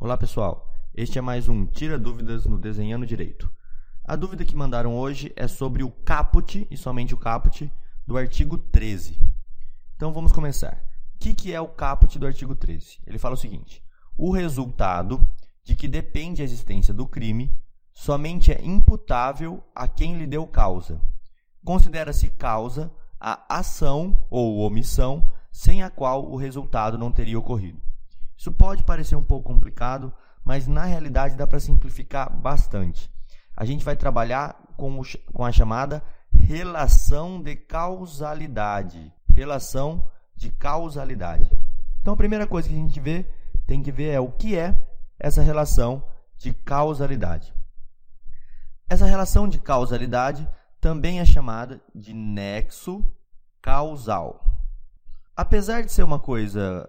Olá pessoal, este é mais um Tira Dúvidas no Desenhando Direito. A dúvida que mandaram hoje é sobre o caput, e somente o caput, do artigo 13. Então vamos começar. O que, que é o caput do artigo 13? Ele fala o seguinte: o resultado de que depende a existência do crime somente é imputável a quem lhe deu causa. Considera-se causa a ação ou omissão sem a qual o resultado não teria ocorrido. Isso pode parecer um pouco complicado, mas na realidade dá para simplificar bastante. A gente vai trabalhar com, o, com a chamada relação de causalidade. Relação de causalidade. Então a primeira coisa que a gente vê, tem que ver é o que é essa relação de causalidade. Essa relação de causalidade também é chamada de nexo causal. Apesar de ser uma coisa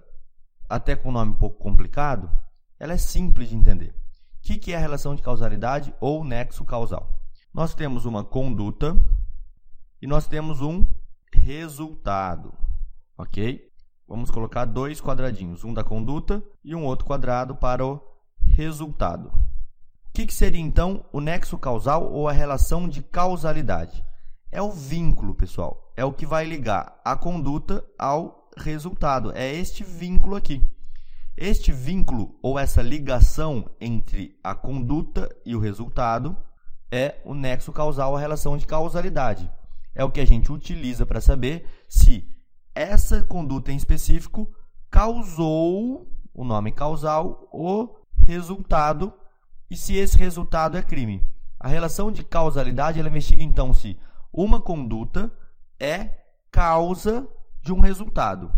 até com um nome um pouco complicado, ela é simples de entender. O que é a relação de causalidade ou nexo causal? Nós temos uma conduta e nós temos um resultado, ok? Vamos colocar dois quadradinhos, um da conduta e um outro quadrado para o resultado. O que, que seria então o nexo causal ou a relação de causalidade? É o vínculo, pessoal. É o que vai ligar a conduta ao resultado. É este vínculo aqui. Este vínculo ou essa ligação entre a conduta e o resultado é o nexo causal, a relação de causalidade. É o que a gente utiliza para saber se essa conduta em específico causou o nome causal, o resultado e se esse resultado é crime. A relação de causalidade ela investiga então se uma conduta é causa de um resultado.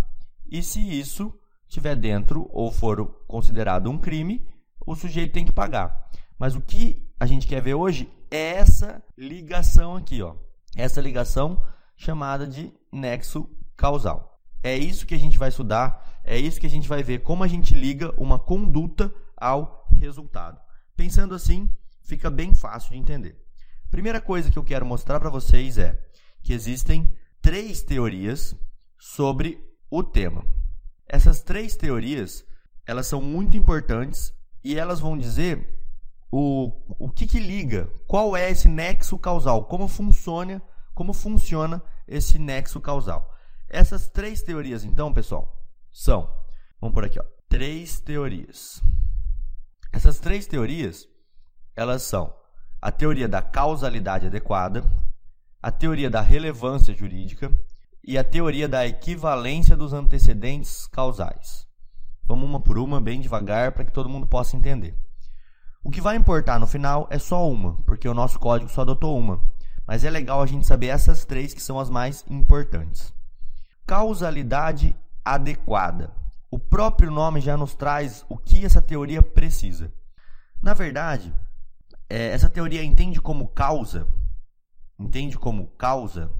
E se isso estiver dentro ou for considerado um crime, o sujeito tem que pagar. Mas o que a gente quer ver hoje é essa ligação aqui, ó. Essa ligação chamada de nexo causal. É isso que a gente vai estudar, é isso que a gente vai ver como a gente liga uma conduta ao resultado. Pensando assim, fica bem fácil de entender. Primeira coisa que eu quero mostrar para vocês é que existem três teorias sobre o tema. Essas três teorias, elas são muito importantes e elas vão dizer o, o que, que liga, qual é esse nexo causal, como funciona, como funciona esse nexo causal. Essas três teorias, então, pessoal, são, vamos por aqui, ó, três teorias. Essas três teorias, elas são a teoria da causalidade adequada, a teoria da relevância jurídica e a teoria da equivalência dos antecedentes causais. Vamos uma por uma, bem devagar, para que todo mundo possa entender. O que vai importar no final é só uma, porque o nosso código só adotou uma. Mas é legal a gente saber essas três que são as mais importantes. Causalidade adequada. O próprio nome já nos traz o que essa teoria precisa. Na verdade, é, essa teoria entende como causa, entende como causa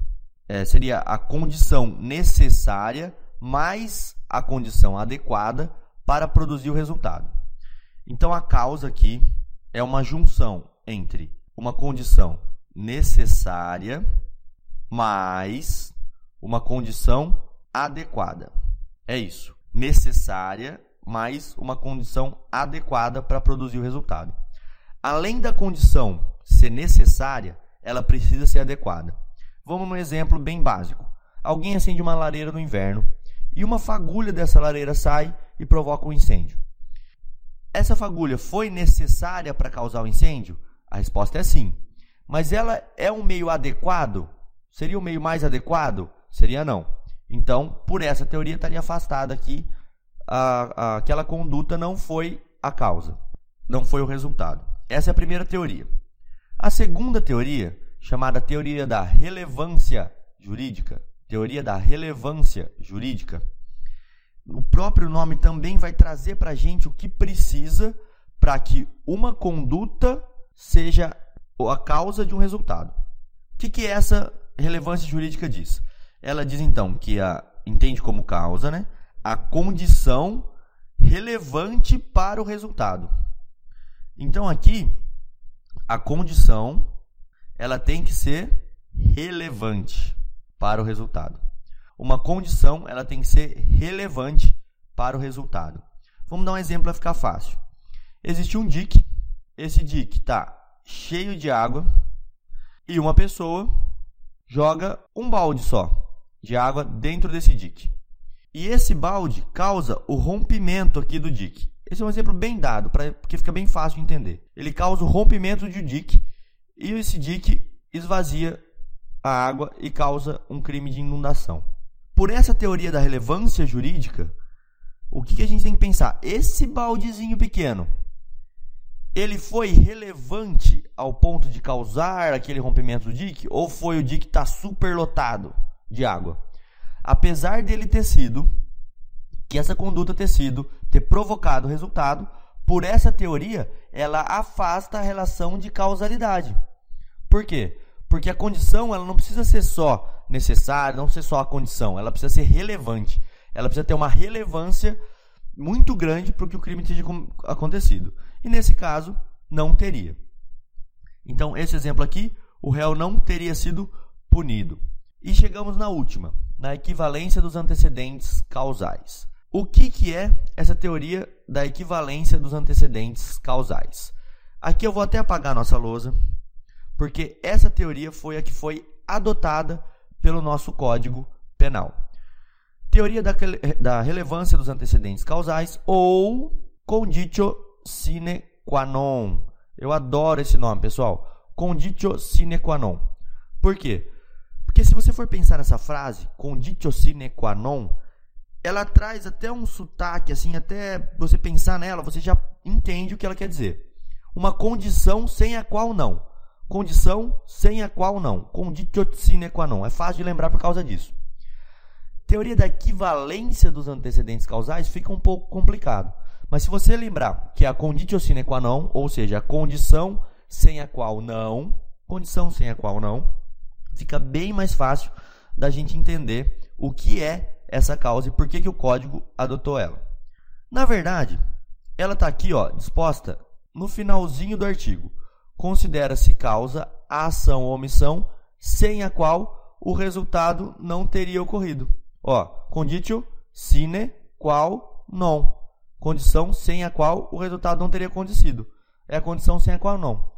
é, seria a condição necessária mais a condição adequada para produzir o resultado. Então, a causa aqui é uma junção entre uma condição necessária mais uma condição adequada. É isso. Necessária mais uma condição adequada para produzir o resultado. Além da condição ser necessária, ela precisa ser adequada. Vamos num exemplo bem básico. Alguém acende uma lareira no inverno e uma fagulha dessa lareira sai e provoca um incêndio. Essa fagulha foi necessária para causar o incêndio? A resposta é sim. Mas ela é um meio adequado? Seria o meio mais adequado? Seria não. Então, por essa teoria, estaria afastada aqui. A, a, aquela conduta não foi a causa, não foi o resultado. Essa é a primeira teoria. A segunda teoria chamada teoria da relevância jurídica. Teoria da relevância jurídica. O próprio nome também vai trazer para a gente o que precisa para que uma conduta seja a causa de um resultado. O que, que essa relevância jurídica diz? Ela diz então que a entende como causa, né, a condição relevante para o resultado. Então aqui a condição ela tem que ser relevante para o resultado. Uma condição, ela tem que ser relevante para o resultado. Vamos dar um exemplo para ficar fácil. Existe um dique, esse dique está cheio de água e uma pessoa joga um balde só de água dentro desse dique. E esse balde causa o rompimento aqui do dique. Esse é um exemplo bem dado, pra, porque fica bem fácil de entender. Ele causa o rompimento de um dique e esse dique esvazia a água e causa um crime de inundação. Por essa teoria da relevância jurídica, o que, que a gente tem que pensar? Esse baldezinho pequeno, ele foi relevante ao ponto de causar aquele rompimento do dique? Ou foi o dique estar tá super lotado de água? Apesar dele ter sido, que essa conduta ter sido, ter provocado o resultado, por essa teoria, ela afasta a relação de causalidade. Por quê? Porque a condição ela não precisa ser só necessária, não ser só a condição, ela precisa ser relevante. Ela precisa ter uma relevância muito grande para que o crime tenha acontecido. E nesse caso, não teria. Então, esse exemplo aqui, o réu não teria sido punido. E chegamos na última, na equivalência dos antecedentes causais. O que, que é essa teoria da equivalência dos antecedentes causais? Aqui eu vou até apagar a nossa lousa porque essa teoria foi a que foi adotada pelo nosso Código Penal. Teoria da, da relevância dos antecedentes causais ou conditio sine qua non. Eu adoro esse nome, pessoal. Conditio sine qua non. Por quê? Porque se você for pensar nessa frase, conditio sine qua non, ela traz até um sotaque, assim, até você pensar nela, você já entende o que ela quer dizer. Uma condição sem a qual não condição sem a qual não. Conditio sine qua non. É fácil de lembrar por causa disso. Teoria da equivalência dos antecedentes causais fica um pouco complicado. Mas se você lembrar que é a conditio sine qua non, ou seja, a condição sem a qual não, condição sem a qual não, fica bem mais fácil da gente entender o que é essa causa e por que, que o código adotou ela. Na verdade, ela está aqui ó, disposta no finalzinho do artigo considera-se causa a ação ou omissão sem a qual o resultado não teria ocorrido. Ó, conditio sine qual non. Condição sem a qual o resultado não teria acontecido. É a condição sem a qual não.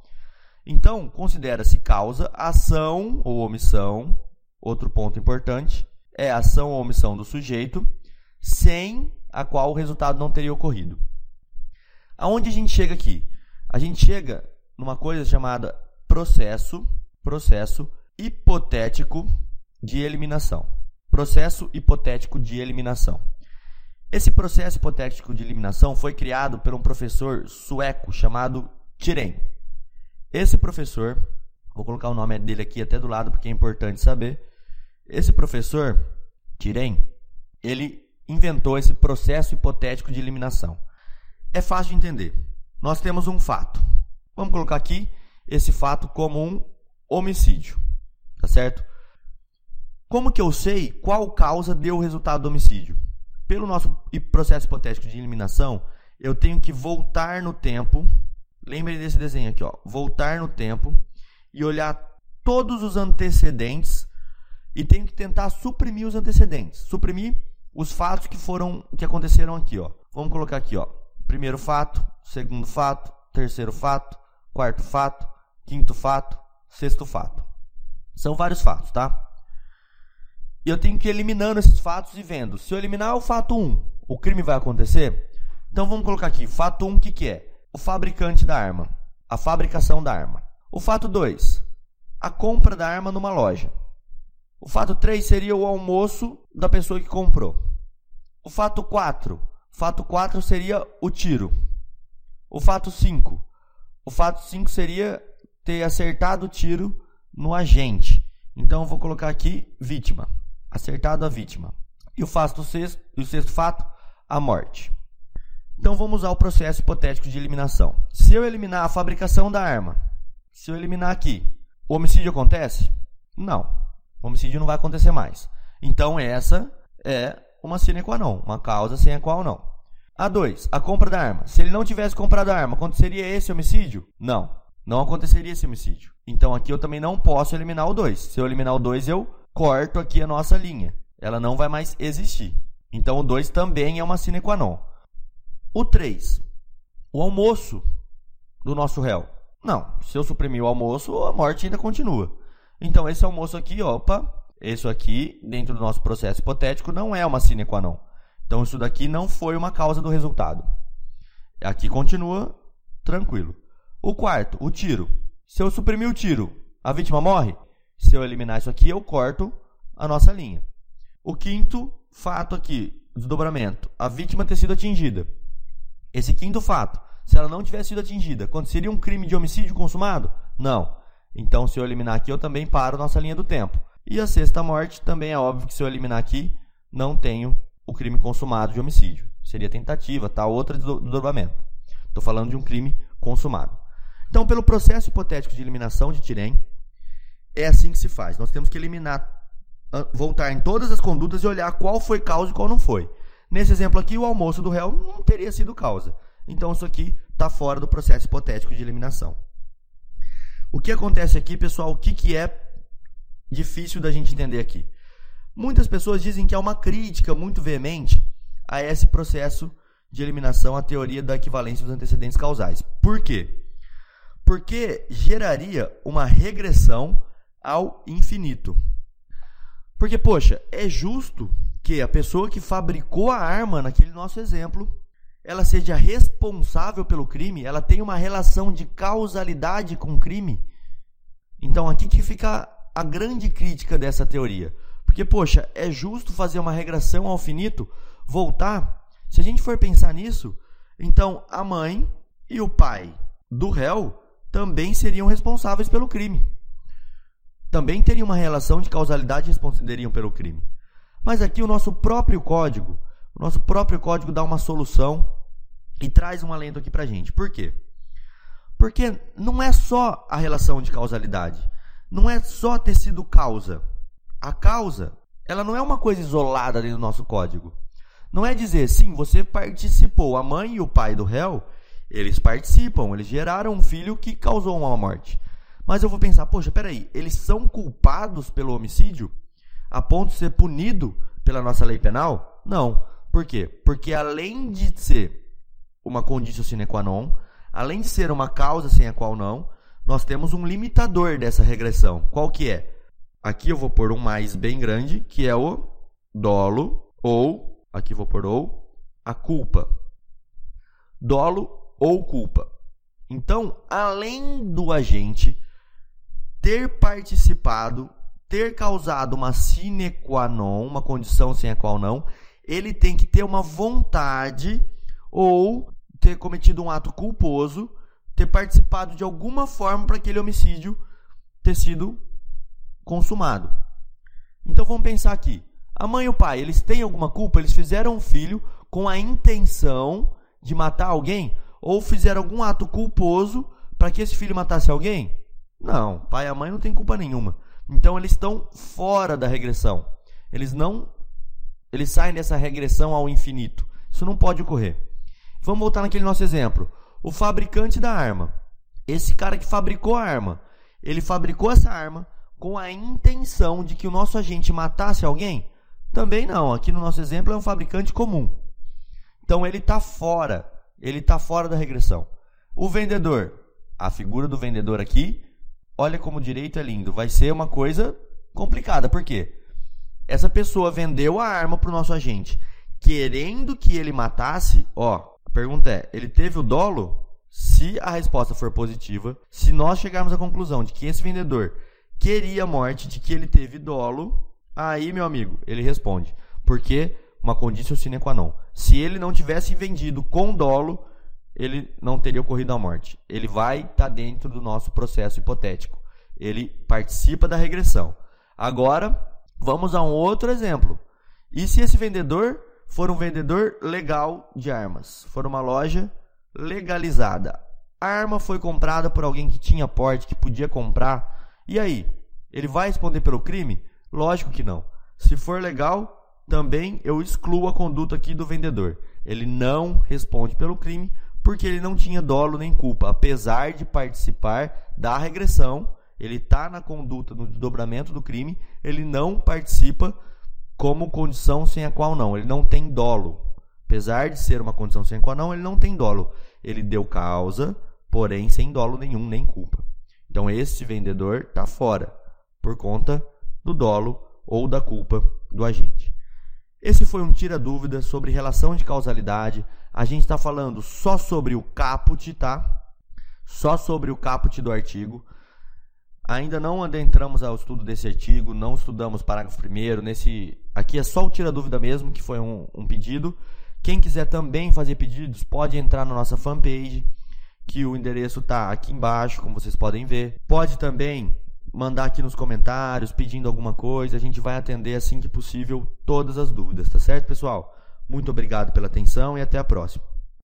Então, considera-se causa, ação ou omissão. Outro ponto importante é ação ou omissão do sujeito sem a qual o resultado não teria ocorrido. Aonde a gente chega aqui? A gente chega numa coisa chamada processo, processo hipotético de eliminação. Processo hipotético de eliminação. Esse processo hipotético de eliminação foi criado por um professor sueco chamado Tiren. Esse professor, vou colocar o nome dele aqui até do lado porque é importante saber. Esse professor, Tiren, ele inventou esse processo hipotético de eliminação. É fácil de entender. Nós temos um fato. Vamos colocar aqui esse fato como um homicídio, tá certo? Como que eu sei qual causa deu o resultado do homicídio? Pelo nosso processo hipotético de eliminação, eu tenho que voltar no tempo. Lembre desse desenho aqui, ó. Voltar no tempo e olhar todos os antecedentes e tenho que tentar suprimir os antecedentes, suprimir os fatos que foram que aconteceram aqui, ó. Vamos colocar aqui, ó. Primeiro fato, segundo fato, terceiro fato, quarto fato, quinto fato, sexto fato. São vários fatos, tá? E eu tenho que ir eliminando esses fatos e vendo. Se eu eliminar o fato 1, o crime vai acontecer? Então vamos colocar aqui, fato 1, o que, que é? O fabricante da arma, a fabricação da arma. O fato 2, a compra da arma numa loja. O fato 3 seria o almoço da pessoa que comprou. O fato 4, fato 4 seria o tiro. O fato 5, o fato 5 seria ter acertado o tiro no agente. Então eu vou colocar aqui vítima. Acertado a vítima. E o fato sexto, o sexto fato, a morte. Então vamos usar o processo hipotético de eliminação. Se eu eliminar a fabricação da arma, se eu eliminar aqui, o homicídio acontece? Não. O homicídio não vai acontecer mais. Então essa é uma sine qua non, uma causa sem a qual não. A2, a compra da arma. Se ele não tivesse comprado a arma, aconteceria esse homicídio? Não, não aconteceria esse homicídio. Então aqui eu também não posso eliminar o 2. Se eu eliminar o 2, eu corto aqui a nossa linha. Ela não vai mais existir. Então o 2 também é uma sine qua non. O 3. o almoço do nosso réu. Não, se eu suprimir o almoço, a morte ainda continua. Então, esse almoço aqui, opa, isso aqui, dentro do nosso processo hipotético, não é uma sine qua non. Então, isso daqui não foi uma causa do resultado. Aqui continua tranquilo. O quarto, o tiro. Se eu suprimir o tiro, a vítima morre? Se eu eliminar isso aqui, eu corto a nossa linha. O quinto fato aqui, desdobramento. A vítima ter sido atingida. Esse quinto fato, se ela não tivesse sido atingida, aconteceria um crime de homicídio consumado? Não. Então, se eu eliminar aqui, eu também paro nossa linha do tempo. E a sexta morte, também é óbvio que se eu eliminar aqui, não tenho o crime consumado de homicídio. Seria tentativa, tá? Outro desdobramento. Estou falando de um crime consumado. Então, pelo processo hipotético de eliminação de Tirem, é assim que se faz. Nós temos que eliminar, ah, voltar em todas as condutas e olhar qual foi causa e qual não foi. Nesse exemplo aqui, o almoço do réu não teria sido causa. Então, isso aqui está fora do processo hipotético de eliminação. O que acontece aqui, pessoal, o que, que é difícil da gente entender aqui? Muitas pessoas dizem que há uma crítica muito veemente a esse processo de eliminação, a teoria da equivalência dos antecedentes causais. Por quê? Porque geraria uma regressão ao infinito. Porque, poxa, é justo que a pessoa que fabricou a arma, naquele nosso exemplo, ela seja responsável pelo crime, ela tem uma relação de causalidade com o crime. Então, aqui que fica a grande crítica dessa teoria. Porque, poxa, é justo fazer uma regressão ao finito, voltar. Se a gente for pensar nisso, então a mãe e o pai do réu também seriam responsáveis pelo crime. Também teriam uma relação de causalidade e responderiam pelo crime. Mas aqui o nosso próprio código, o nosso próprio código dá uma solução e traz um alento aqui pra gente. Por quê? Porque não é só a relação de causalidade, não é só ter sido causa. A causa, ela não é uma coisa isolada dentro do nosso código. Não é dizer, sim, você participou, a mãe e o pai do réu, eles participam, eles geraram um filho que causou uma morte. Mas eu vou pensar, poxa, peraí, eles são culpados pelo homicídio a ponto de ser punido pela nossa lei penal? Não. Por quê? Porque além de ser uma condição sine qua non, além de ser uma causa sem a qual não, nós temos um limitador dessa regressão. Qual que é? Aqui eu vou pôr um mais bem grande, que é o dolo ou, aqui vou pôr ou, a culpa. Dolo ou culpa. Então, além do agente ter participado, ter causado uma sine qua non, uma condição sem a qual não, ele tem que ter uma vontade ou ter cometido um ato culposo, ter participado de alguma forma para aquele homicídio ter sido consumado. Então vamos pensar aqui. A mãe e o pai, eles têm alguma culpa? Eles fizeram um filho com a intenção de matar alguém? ou fizeram algum ato culposo para que esse filho matasse alguém? Não, pai e a mãe não têm culpa nenhuma. Então eles estão fora da regressão. Eles não eles saem dessa regressão ao infinito. Isso não pode ocorrer. Vamos voltar naquele nosso exemplo. O fabricante da arma. Esse cara que fabricou a arma, ele fabricou essa arma com a intenção de que o nosso agente matasse alguém? Também não. Aqui no nosso exemplo é um fabricante comum. Então ele está fora ele está fora da regressão. O vendedor, a figura do vendedor aqui, olha como o direito é lindo, vai ser uma coisa complicada. Por quê? Essa pessoa vendeu a arma para o nosso agente, querendo que ele matasse. Ó, a pergunta é: ele teve o dolo? Se a resposta for positiva, se nós chegarmos à conclusão de que esse vendedor queria a morte, de que ele teve dolo, aí, meu amigo, ele responde. Porque uma condição sine qua non. Se ele não tivesse vendido com dolo, ele não teria ocorrido a morte. Ele vai estar tá dentro do nosso processo hipotético. Ele participa da regressão. Agora, vamos a um outro exemplo. E se esse vendedor for um vendedor legal de armas? For uma loja legalizada. A arma foi comprada por alguém que tinha porte, que podia comprar. E aí? Ele vai responder pelo crime? Lógico que não. Se for legal, também eu excluo a conduta aqui do vendedor. Ele não responde pelo crime porque ele não tinha dolo nem culpa, apesar de participar da regressão, ele está na conduta no desdobramento do crime, ele não participa como condição sem a qual não, ele não tem dolo. Apesar de ser uma condição sem a qual não, ele não tem dolo. ele deu causa, porém sem dolo nenhum nem culpa. Então esse vendedor está fora por conta do dolo ou da culpa do agente. Esse foi um tira dúvida sobre relação de causalidade. A gente está falando só sobre o caput, tá? Só sobre o caput do artigo. Ainda não adentramos ao estudo desse artigo, não estudamos parágrafo primeiro. Nesse aqui é só o tira dúvida mesmo, que foi um, um pedido. Quem quiser também fazer pedidos, pode entrar na nossa fanpage, que o endereço está aqui embaixo, como vocês podem ver. Pode também mandar aqui nos comentários pedindo alguma coisa, a gente vai atender assim que possível todas as dúvidas, tá certo, pessoal? Muito obrigado pela atenção e até a próxima.